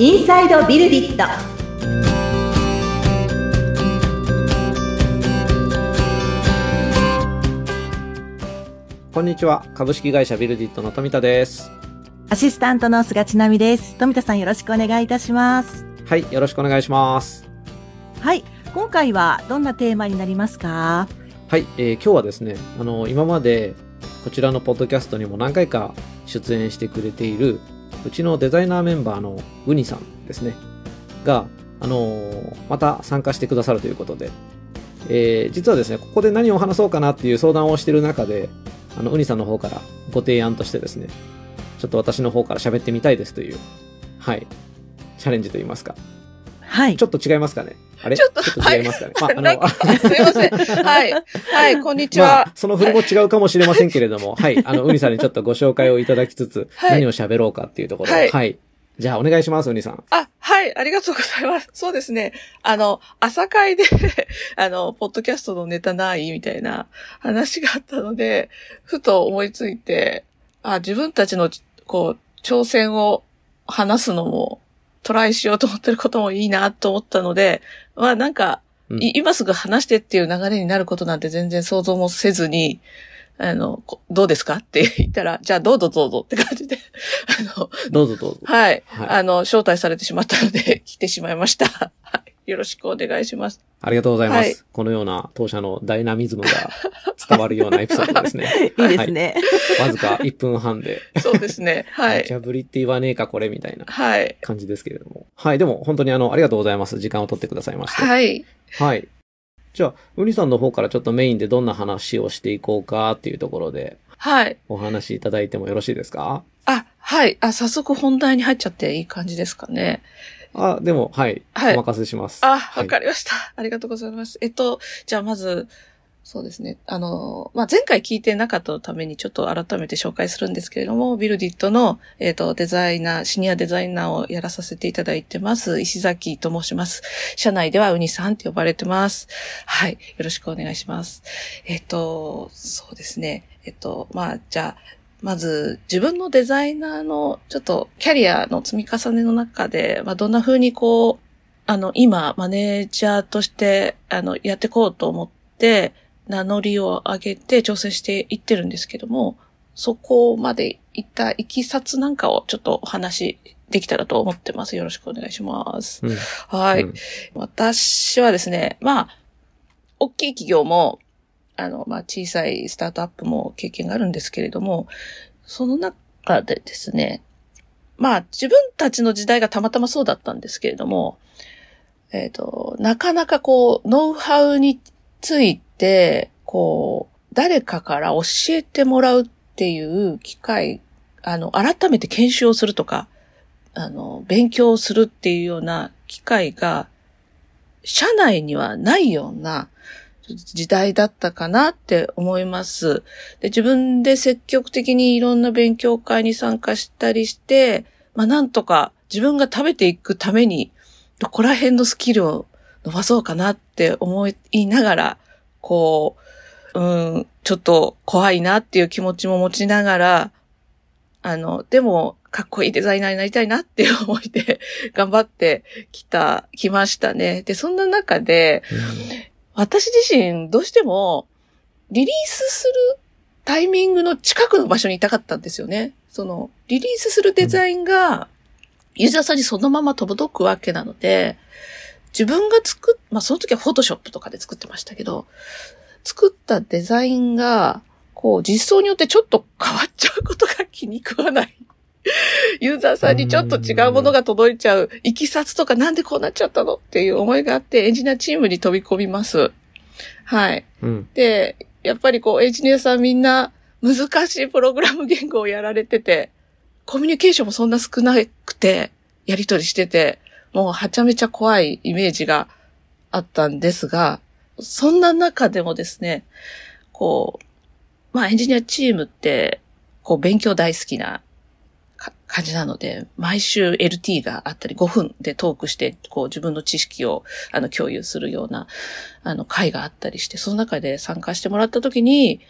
インサイドビルディットこんにちは。株式会社ビルディットの富田です。アシスタントの菅千奈美です。富田さんよろしくお願いいたします。はい。よろしくお願いします。はい。今回はどんなテーマになりますか？はい。えー今日はですね、あの、今までこちらのポッドキャストにも何回か出演してくれている、うちのデザイナーメンバーのウニさんですね、が、あのまた参加してくださるということで、えー実はですね、ここで何を話そうかなっていう相談をしてる中で、あの、ウニさんの方からご提案としてですね、ちょっと私の方から喋ってみたいですという、はい、チャレンジといいますか。はいち。ょっと違いますかね？あれ？ちょっと違いますかね、まあ、あの、すいません。はい。はい、こんにちまはあ。、その振りも違うかもしれませんけれども、はい。あの、ウニさんにちょっとご紹介をいただきつつ、はい何を喋ろうかっていうところで、はいはい。じゃあ、お願いします、ウニさん。あ、はい、ありがとうございます。そうですね。あの、朝会で、あの、ポッドキャストのネタないみたいな話があったので、ふと思いついて、あ、自分たちの、こう、挑戦を話すのも、トライしようと思ってることもいいなと思ったので、まあなんか、うんい今すぐ話してっていう流れになることなんて全然想像もせずに、あの、こどうですかって言ったら、じゃあどうぞどうぞって感じで、あの、どうぞどうぞ。はい。はいあの、招待されてしまったので、来てしまいました。はい。よろしくお願いします。ありがとうございます。はいこのような当社のダイナミズムが 伝わるようなエピソードですね。いいですね。わずか1分半で、そうですね。はい。無茶ぶりって言わねえか、これ、みたいなはい。感じですけれども。はい。でも、本当にあの、ありがとうございます。時間を取ってくださいまして。はい。はい。じゃあ、ウニさんの方からちょっとメインでどんな話をしていこうかっていうところで、はい。お話しいただいてもよろしいですか？あ、はい。あ、早速本題に入っちゃっていい感じですかね。あ、でも、はい。はいお任せします。あ、はいわかりました。ありがとうございます。えっと、じゃあまず、そうですね。あの、まあ、前回聞いてなかったためにちょっと改めて紹介するんですけれども、ビルディットの、えっと、デザイナー、シニアデザイナーをやらさせていただいてます。石崎と申します。社内ではウニさんって呼ばれてます。はい。よろしくお願いします。えっと、そうですね。えっと、まあ、じゃあ、まず、自分のデザイナーの、ちょっと、キャリアの積み重ねの中で、まあ、どんな風にこう、あの、今、マネージャーとして、あの、やっていこうと思って、名乗りを上げて調整していってるんですけども、そこまで行ったいきさつなんかをちょっとお話できたらと思ってます。よろしくお願いします。うんはい。うん私はですね、まあ、大きい企業も、あの、まあ、小さいスタートアップも経験があるんですけれども、その中でですね、まあ、自分たちの時代がたまたまそうだったんですけれども、えっ、と、なかなかこう、ノウハウについて、こう、誰かから教えてもらうっていう機会、あの、改めて研修をするとか、あの、勉強をするっていうような機会が、社内にはないような時代だったかなって思います。で、自分で積極的にいろんな勉強会に参加したりして、まあなんとか自分が食べていくために、どこら辺のスキルを伸ばそうかなって思いながら、こう、うん、ちょっと怖いなっていう気持ちも持ちながら、あの、でも、かっこいいデザイナーになりたいなっていう思いで頑張ってきた、きましたね。で、そんな中で、私自身どうしてもリリースするタイミングの近くの場所にいたかったんですよね。その、リリースするデザインがユーザーさんにそのまま届くわけなので、自分が作っ、まあその時はフォトショップとかで作ってましたけど、作ったデザインが、こう実装によってちょっと変わっちゃうことが気に食わない。ユーザーさんにちょっと違うものが届いちゃう、いきさつとかなんでこうなっちゃったのっていう思いがあって、エンジニアチームに飛び込みます。はい。うん。で、やっぱりこう、エンジニアさんみんな難しいプログラム言語をやられてて、コミュニケーションもそんな少なくて、やりとりしてて、もうはちゃめちゃ怖いイメージがあったんですが、そんな中でもですね、こう、まあエンジニアチームって、こう勉強大好きなか感じなので、毎週 LT があったり5分でトークして、こう自分の知識をあの共有するようなあの会があったりして、その中で参加してもらった時に、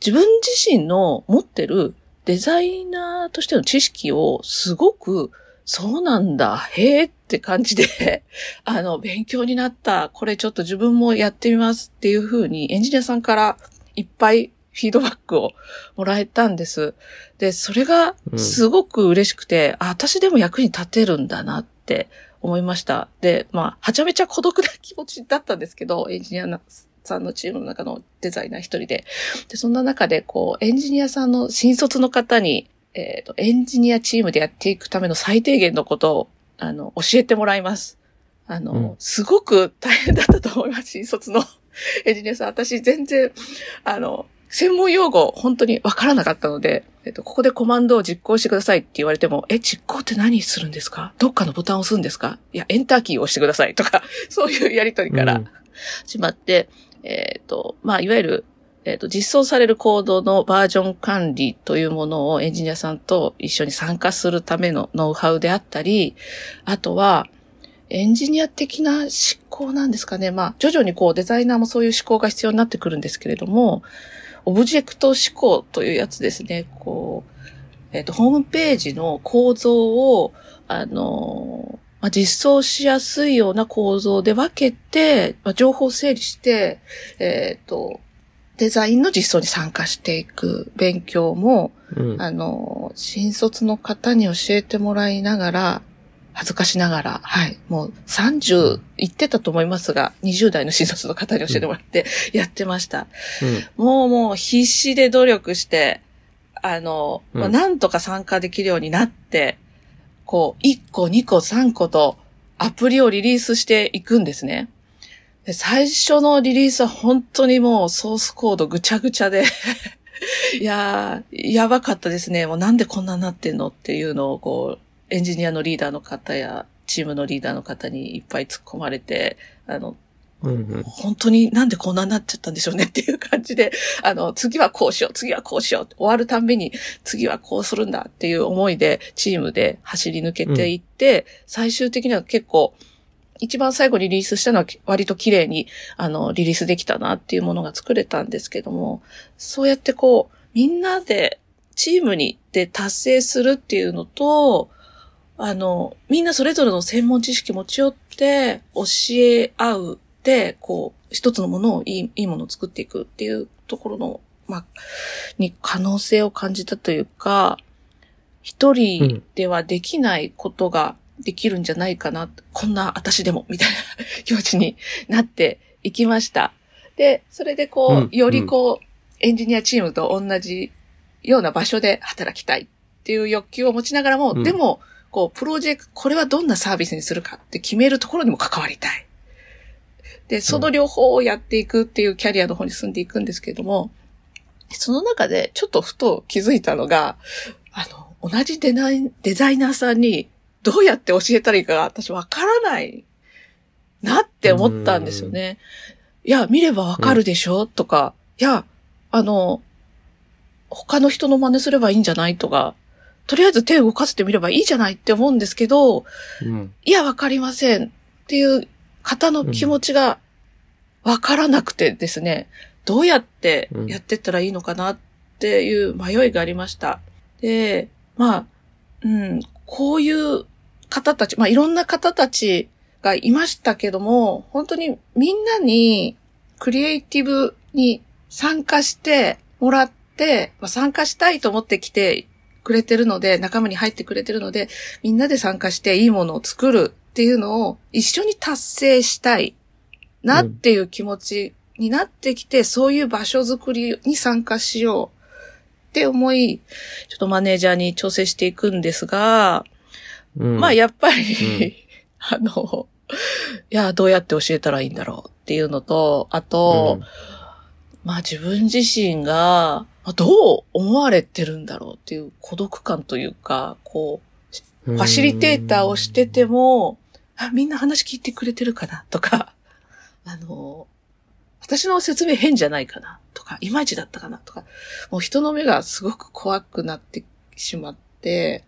自分自身の持ってるデザイナーとしての知識をすごくそうなんだ、へえって感じで、あの、勉強になった、これちょっと自分もやってみますっていう風にエンジニアさんからいっぱいフィードバックをもらえたんです。で、それがすごく嬉しくて、あ、私でも役に立てるんだなって思いました。で、まあ、はちゃめちゃ孤独な気持ちだったんですけど、エンジニアさんのチームの中のデザイナー一人で。で、そんな中で、こう、エンジニアさんの新卒の方に、えっ、と、エンジニアチームでやっていくための最低限のことを、あの、教えてもらいます。あの、うんすごく大変だったと思います、新卒の エンジニアさん。私全然、あの、専門用語、本当にわからなかったので、えっと、ここでコマンドを実行してくださいって言われても、え、実行って何するんですか？どっかのボタンを押すんですか？いや、エンターキーを押してくださいとか、そういうやりとりからうん。始まって、えっ、と、まあ、いわゆる、えっ、と、実装されるコードのバージョン管理というものをエンジニアさんと一緒に参加するためのノウハウであったり、あとは、エンジニア的な思考なんですかね。まあ、徐々にこう、デザイナーもそういう思考が必要になってくるんですけれども、オブジェクト思考というやつですね。こう、えっ、と、ホームページの構造を、あの、まあ、実装しやすいような構造で分けて、まあ、情報を整理して、えっ、と、デザインの実装に参加していく勉強も、うん。あの、新卒の方に教えてもらいながら、恥ずかしながら、はい、もう30言ってたと思いますが、20代の新卒の方に教えてもらってやってました。もうもう必死で努力して、あの、まあうんなんとか参加できるようになって、こう、1個、2個、3個とアプリをリリースしていくんですね。で最初のリリースは本当にもうソースコードぐちゃぐちゃで、いやー、やばかったですね。もうなんでこんなになってんのっていうのを、こう、エンジニアのリーダーの方や、チームのリーダーの方にいっぱい突っ込まれて、あの、うん。うん。本当になんでこんなになっちゃったんでしょうねっていう感じで、あの、次はこうしよう、次はこうしよう、終わるたんびに次はこうするんだっていう思いで、チームで走り抜けていって、最終的には結構、一番最後にリリースしたのは割と綺麗に、あの、リリースできたなっていうものが作れたんですけども、そうやってこう、みんなで、チームにで達成するっていうのと、あの、みんなそれぞれの専門知識持ち寄って、教え合うで、こう、一つのものをいい、いいものを作っていくっていうところの、まあ、に可能性を感じたというか、一人ではできないことができるんじゃないかな、こんな私でも、みたいな気持ちになっていきました。で、それでこう、うんよりこう、エンジニアチームと同じような場所で働きたいっていう欲求を持ちながらも、うんでも、こう、プロジェクト、これはどんなサービスにするかって決めるところにも関わりたい。で、その両方をやっていくっていうキャリアの方に進んでいくんですけれども、その中でちょっとふと気づいたのが、あの、同じデザインデザイナーさんにどうやって教えたらいいかが私わからないなって思ったんですよね。いや、見ればわかるでしょ、とか、いや、あの、他の人の真似すればいいんじゃない？とか、とりあえず手を動かせてみればいいじゃないって思うんですけど、うん。いや、わかりませんっていう方の気持ちがわからなくてですね、どうやってやってったらいいのかなっていう迷いがありました。で、まあ、うん、こういう方たち、まあいろんな方たちがいましたけども、本当にみんなにクリエイティブに参加してもらって、まあ、参加したいと思って来てくれてるので、仲間に入ってくれてるので、みんなで参加していいものを作るっていうのを一緒に達成したいなっていう気持ちになってきて、そういう場所づくりに参加しようって思い、ちょっとマネージャーに調整していくんですが、うん。まあやっぱり、うん あの、いや、どうやって教えたらいいんだろうっていうのと、あと、まあ自分自身が、まあどう思われてるんだろうっていう孤独感というか、こう、うん、ファシリテーターをしてても、あ、みんな話聞いてくれてるかなとか、あの、私の説明変じゃないかなとか、いまいちだったかなとか、もう人の目がすごく怖くなってしまって、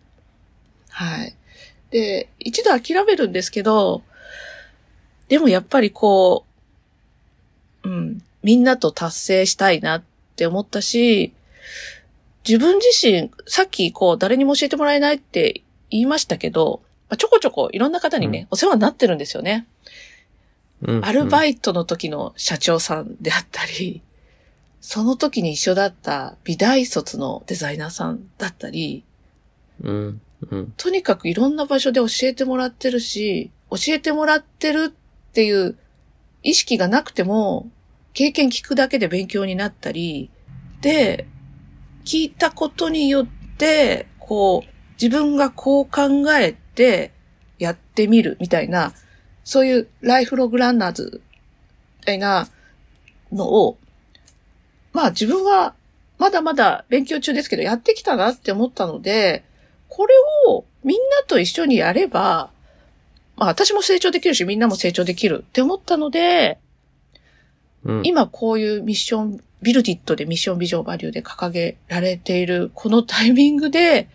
はい。で、一度諦めるんですけど、でもやっぱりこう、うん、みんなと達成したいなって思ったし、自分自身、さっきこう誰にも教えてもらえないって言いましたけど、まあ、ちょこちょこいろんな方にね、うんお世話になってるんですよね。うんアルバイイトの時の社長さんであったり、その時に一緒だった美大卒のデザイナーさんだったり、ト。うん。うん。とにかくいろんな場所で教えてもらってるし、教えてもらってるっていう意識がなくても、経験聞くだけで勉強になったり、で、聞いたことによって、こう、自分がこう考えてやってみるみたいな、そういうライフログランナーズみたいなのを、まあ自分はまだまだ勉強中ですけどやってきたなって思ったので、これをみんなと一緒にやれば、まあ私も成長できるしみんなも成長できるって思ったので、うん。今こういうミッション、ビルディットでミッションビジョンバリューで掲げられているこのタイミングで、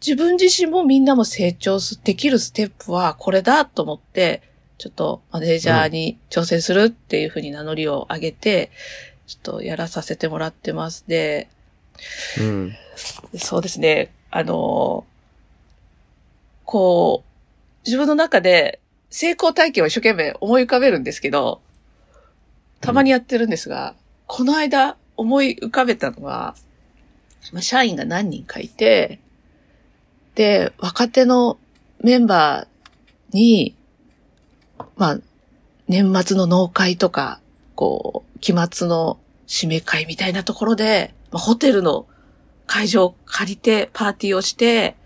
自分自身もみんなも成長できるステップはこれだと思って、ちょっとマネージャーに挑戦するっていうふうに名乗りを上げて、ちょっとやらさせてもらってます。で、うん。そうですね。あの、こう、自分の中で成功体験を一生懸命思い浮かべるんですけど、たまにやってるんですが、この間思い浮かべたのは、まあ社員が何人かいて、で、若手のメンバーに、まあ、年末の納会とか、こう、期末の締め会みたいなところで、まあ、ホテルの会場を借りてパーティーをして、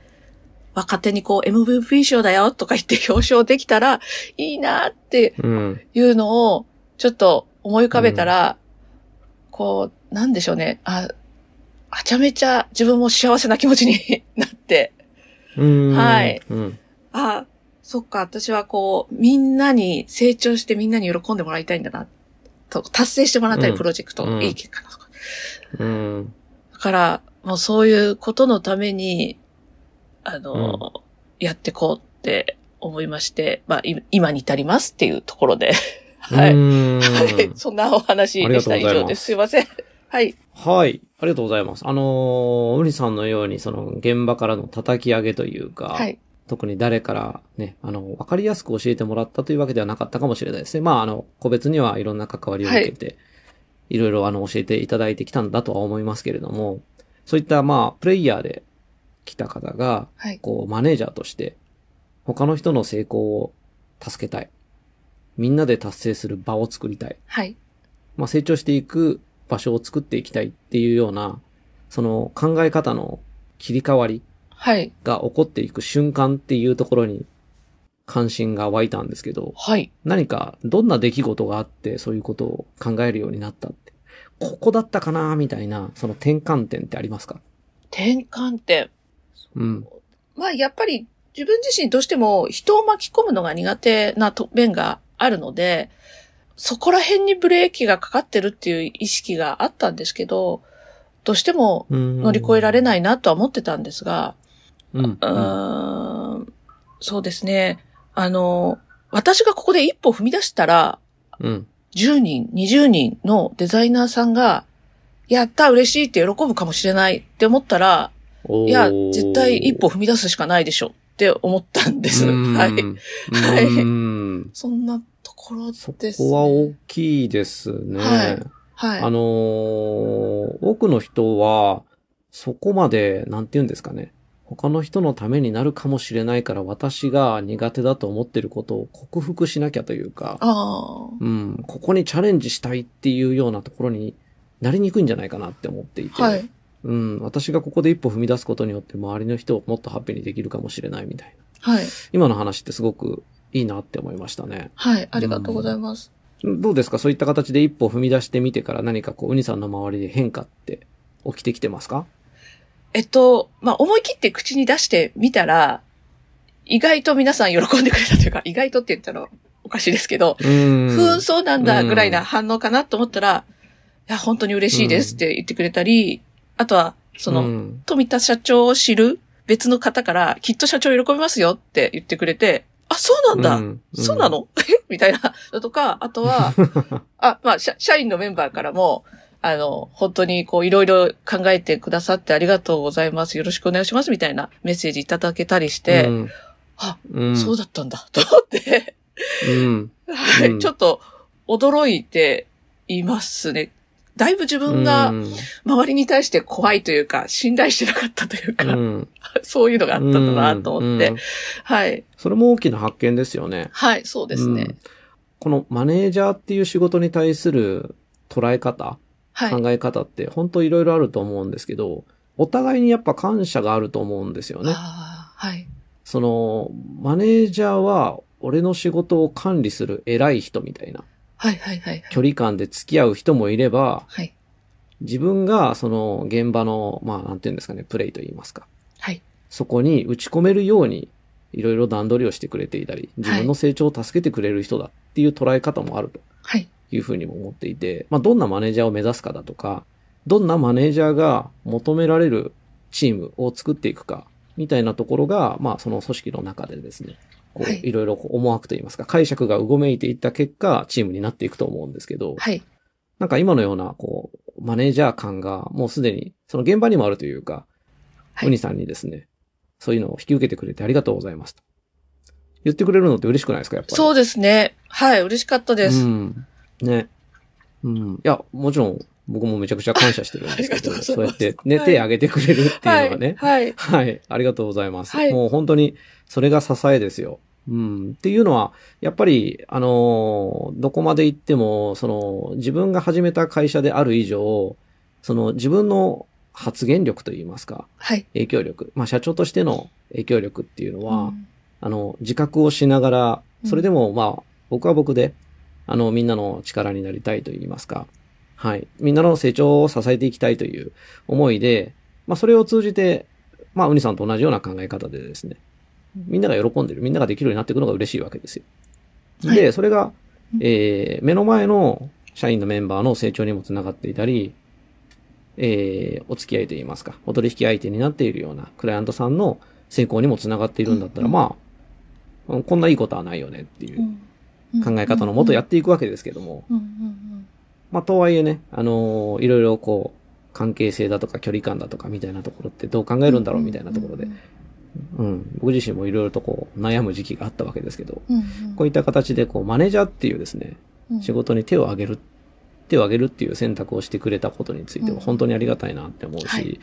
若手にこう MVP 賞だよとか言って表彰できたらいいなってうん。いうのをちょっと思い浮かべたら、こう、なんでしょうね。あ、はちゃめちゃ自分も幸せな気持ちに なって、うん。はい。うん。あ、そっか、私はこう、みんなに成長してみんなに喜んでもらいたいんだな、と、達成してもらいたいうんプロジェクト、うんいい結果だとか。うん。だから、もうそういうことのために、あの、やってこうって思いまして、まあ、い今に至りますっていうところで、はい。うんはい。そんなお話でした。以上です。すいません。はい。はい。ありがとうございます。あのー、ウリさんのように、その、現場からの叩き上げというか、はい。特に誰からね、あの、わかりやすく教えてもらったというわけではなかったかもしれないですね。まあ、あの、個別にはいろんな関わりを受けて、い、ろいろあの、教えていただいてきたんだとは思いますけれども、そういったまあ、プレイヤーで来た方が、はい。こう、マネージャーとして、他の人の成功を助けたい。みんなで達成する場を作りたい。はい。まあ、成長していく場所を作っていきたいっていうような、その考え方の切り替わりはい。が起こっていく瞬間っていうところに関心が湧いたんですけど、はい。何かどんな出来事があってそういうことを考えるようになったって、ここだったかなみたいな、その転換点ってありますか？転換点。うん。まあ、やっぱり自分自身どうしても人を巻き込むのが苦手なと面があるので、そこら辺にブレーキがかかってるっていう意識があったんですけど、どうしても乗乗り越えられい。ないなとは思ってたんですが、うん。うーん、そうですね。あの、私がここで一歩踏み出したら、うん。10人、20人のデザイナーさんが、やった、嬉しいって喜ぶかもしれないって思ったら、いや、絶対一歩踏み出すしかないでしょって思ったんです。うんはい。はいうんそんなところそです、こは大きいですね。はいはい。あのー多くの人は、そこまで、なんて言うんですかね。他の人のためになるかもしれないから私が苦手だと思ってることを克服しなきゃというか、あうん、ここにチャレンジしたいっていうようなところになりにくいんじゃないかなって思っていて、あ。はい。うん、私がここで一歩踏み出すことによって周りの人をもっとハッピーにできるかもしれないみたいな。はい。今の話ってすごくいいなって思いましたね。はい。ありがとうございます。どうですか？そういった形で一歩踏み出してみてから何かこう、ウニさんの周りで変化って起きてきてますか？えっと、まあ、思い切って口に出してみたら、意外と皆さん喜んでくれたというか、意外とって言ったらおかしいですけど、うーん。ふーん、そうなんだぐらいな反応かなと思ったら、いや、本当に嬉しいですって言ってくれたり、あとは、その、うん富田社長を知る別の方から、きっと社長喜びますよって言ってくれて、あ、そうなんだ、うん。そうなの？え？みたいな。のとか、あとは、あ、まあ社、社員のメンバーからも、あの、本当にこういろいろ考えてくださってありがとうございます。よろしくお願いします。みたいなメッセージいただけたりして、うん。あ、うん、そうだったんだ、と思って、うん。はい、うん。ちょっと驚いていますね。だいぶ自分がうん周りに対して怖いというか、信頼してなかったというか、うん そういうのがあったんだなと思って、うんはい。それも大きな発見ですよね。はい、そうですね。うんこのマネージャーっていう仕事に対する捉え方、はい。考え方って本当いろいろあると思うんですけど、お互いにやっぱ感謝があると思うんですよね。はい。その、マネージャーは俺の仕事を管理する偉い人みたいなはい、はい、はい。距離感で付き合う人もいれば、はい。自分がその現場の、まあなんていうんですかね、プレイと言いますか。はい。そこに打ち込めるように、いろいろ段取りをしてくれていたり、自分の成長を助けてくれる人だっていう捉え方もあるとはい。いうふうにも思っていて、まあどんなマネージャーを目指すかだとか、どんなマネージャーが求められるチームを作っていくか、みたいなところが、まあその組織の中でですね、こうはいいろいろ思惑といいますか、解釈がうごめいていった結果、チームになっていくと思うんですけど、はい。なんか今のような、こう、マネージャー感がもうすでに、その現場にもあるというか、はいウニさんにですね、そういうのを引き受けてくれてありがとうございますと。言ってくれるのって嬉しくないですか、やっぱり。そうですね。はい、嬉しかったです。うん。ね。うん。いや、もちろん、僕もめちゃくちゃ感謝してるんですけど、そうやってね、はい手挙げてくれるっていうのがね。はい。はい。ありがとうございます。はいもう本当に、それが支えですよ。うん。っていうのは、やっぱり、あのーどこまで行っても、その、自分が始めた会社である以上、その、自分の発言力といいますか、はい。影響力、まあ、社長としての影響力っていうのは、うんあの、自覚をしながら、それでも、まあ、僕は僕で、あの、みんなの力になりたいと言いますか、はい。みんなの成長を支えていきたいという思いで、まあ、それを通じて、まあ、ウニさんと同じような考え方でですね、みんなが喜んでる、みんなができるようになっていくのが嬉しいわけですよ。はい。で、それがうん、えー、目の前の社員のメンバーの成長にもつながっていたり、えー、お付き合いといいますか、お取引相手になっているようなクライアントさんの成功にもつながっているんだったら、うん。まあ、うんこんないいことはないよねっていう考え方のもとやっていくわけですけども、うんうん。うんまあ、とはいえね、あのーいろいろこう、関係性だとか距離感だとかみたいなところってどう考えるんだろうみたいなところで、うん、僕自身もいろいろとこう、悩む時期があったわけですけど、うんうんこういった形でこう、マネージャーっていうですね、うん仕事に手を挙げる、手を挙げるっていう選択をしてくれたことについてうんは本当にありがたいなって思うし、はい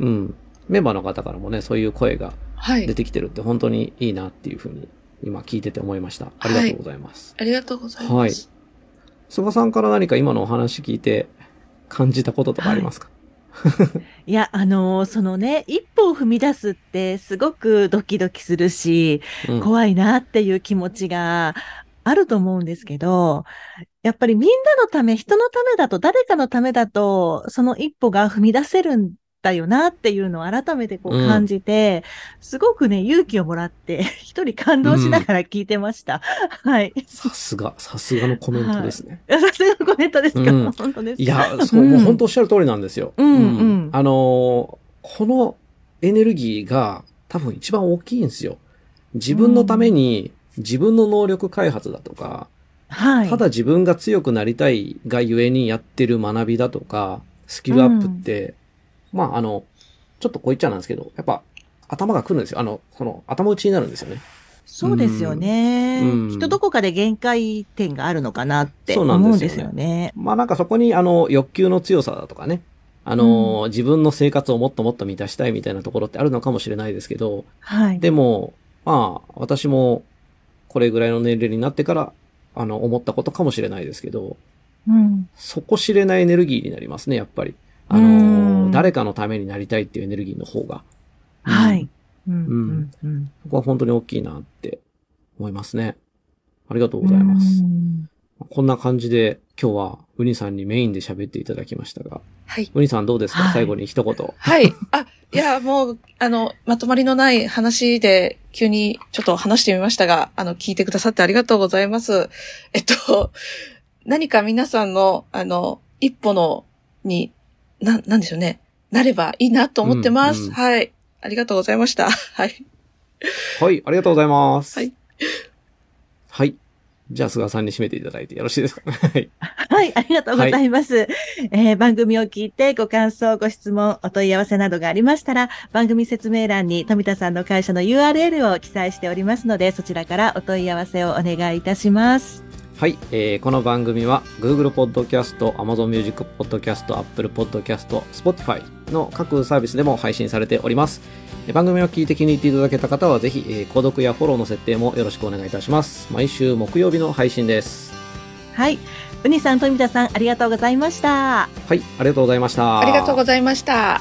うん。メンバーの方からもね、そういう声がはい出。てきてるって本当にいいなっていうふうに今聞いてて思いました。ありがとうございます。ありがとうございます。菅さんから何か今のお話聞いて感じたこととかありますか、い。や、あのーそのね、一歩を踏み出すってすごくドキドキするし、うん。怖いなっていう気持ちがあると思うんですけど、やっぱりみんなのため、人のためだと、誰かのためだと、その一歩が踏み出せるんだよなっていうのを改めてこううん感じて、すごくね、勇気をもらって、一人感動しながら聞いてました。はい。さすが、さすがのコメントですね。さすがのコメントですか、うん本当ですか？いや、そう、もう本当おっしゃる通りなんですよ。うんうんあのーこのエネルギーが多分一番大きいんですよ。自分のために自分の能力開発だとか、はい。ただ自分が強くなりたいがゆえにやってる学びだとか、スキルアップって、まああの、ちょっとこう言っちゃなんですけど、やっぱ頭が来るんですよ。あの、その頭打ちになるんですよね。そうですよね、うんきっとどこかで限界点があるのかなってそう思なんですよねよね。まあなんかそこにあの欲求の強さだとかね、あのー自分の生活をもっともっと満たしたいみたいなところってあるのかもしれないですけど、はい。でも、まあ私もこれぐらいの年齢になってから、あの、思ったことかもしれないですけど、うん。そこ知れないエネルギーになりますね、やっぱり。あの誰かのためになりたいっていうエネルギーの方が。はい。うん。んうん。うん。ここは本当に大きいなって思いますね。ありがとうございますう。んこんな感じで今日はウニさんにメインで喋っていただきましたが、はい。ウニさんどうですか、はい最後に一言。はい。あ、いや、もう、あの、まとまりのない話で、急にちょっと話してみましたが、あの、聞いてくださってありがとうございます。えっと、何か皆さんの、あの、一歩の、に、な、なんでしょうね。なればいいなと思ってます。うんうんはい。ありがとうございました。はい。はい、ありがとうございます。はい。はい。じゃあ、菅さんに締めていただいてよろしいですか はい。はい、ありがとうございます。えー番組を聞いてご感想、ご質問、お問い合わせなどがありましたら、番組説明欄に富田さんの会社の URL を記載しておりますので、そちらからお問い合わせをお願いいたします。はい、えーこの番組は Google Podcast、Amazon Music Podcast、Apple Podcast、Spotify の各サービスでも配信されております。えー番組を聞いて気に入っていただけた方はぜひ、えー購読やフォローの設定もよろしくお願いいたします。毎週木曜日の配信です。はい。うにさん、富田さん、ありがとうございました。はい、ありがとうございました。ありがとうございました。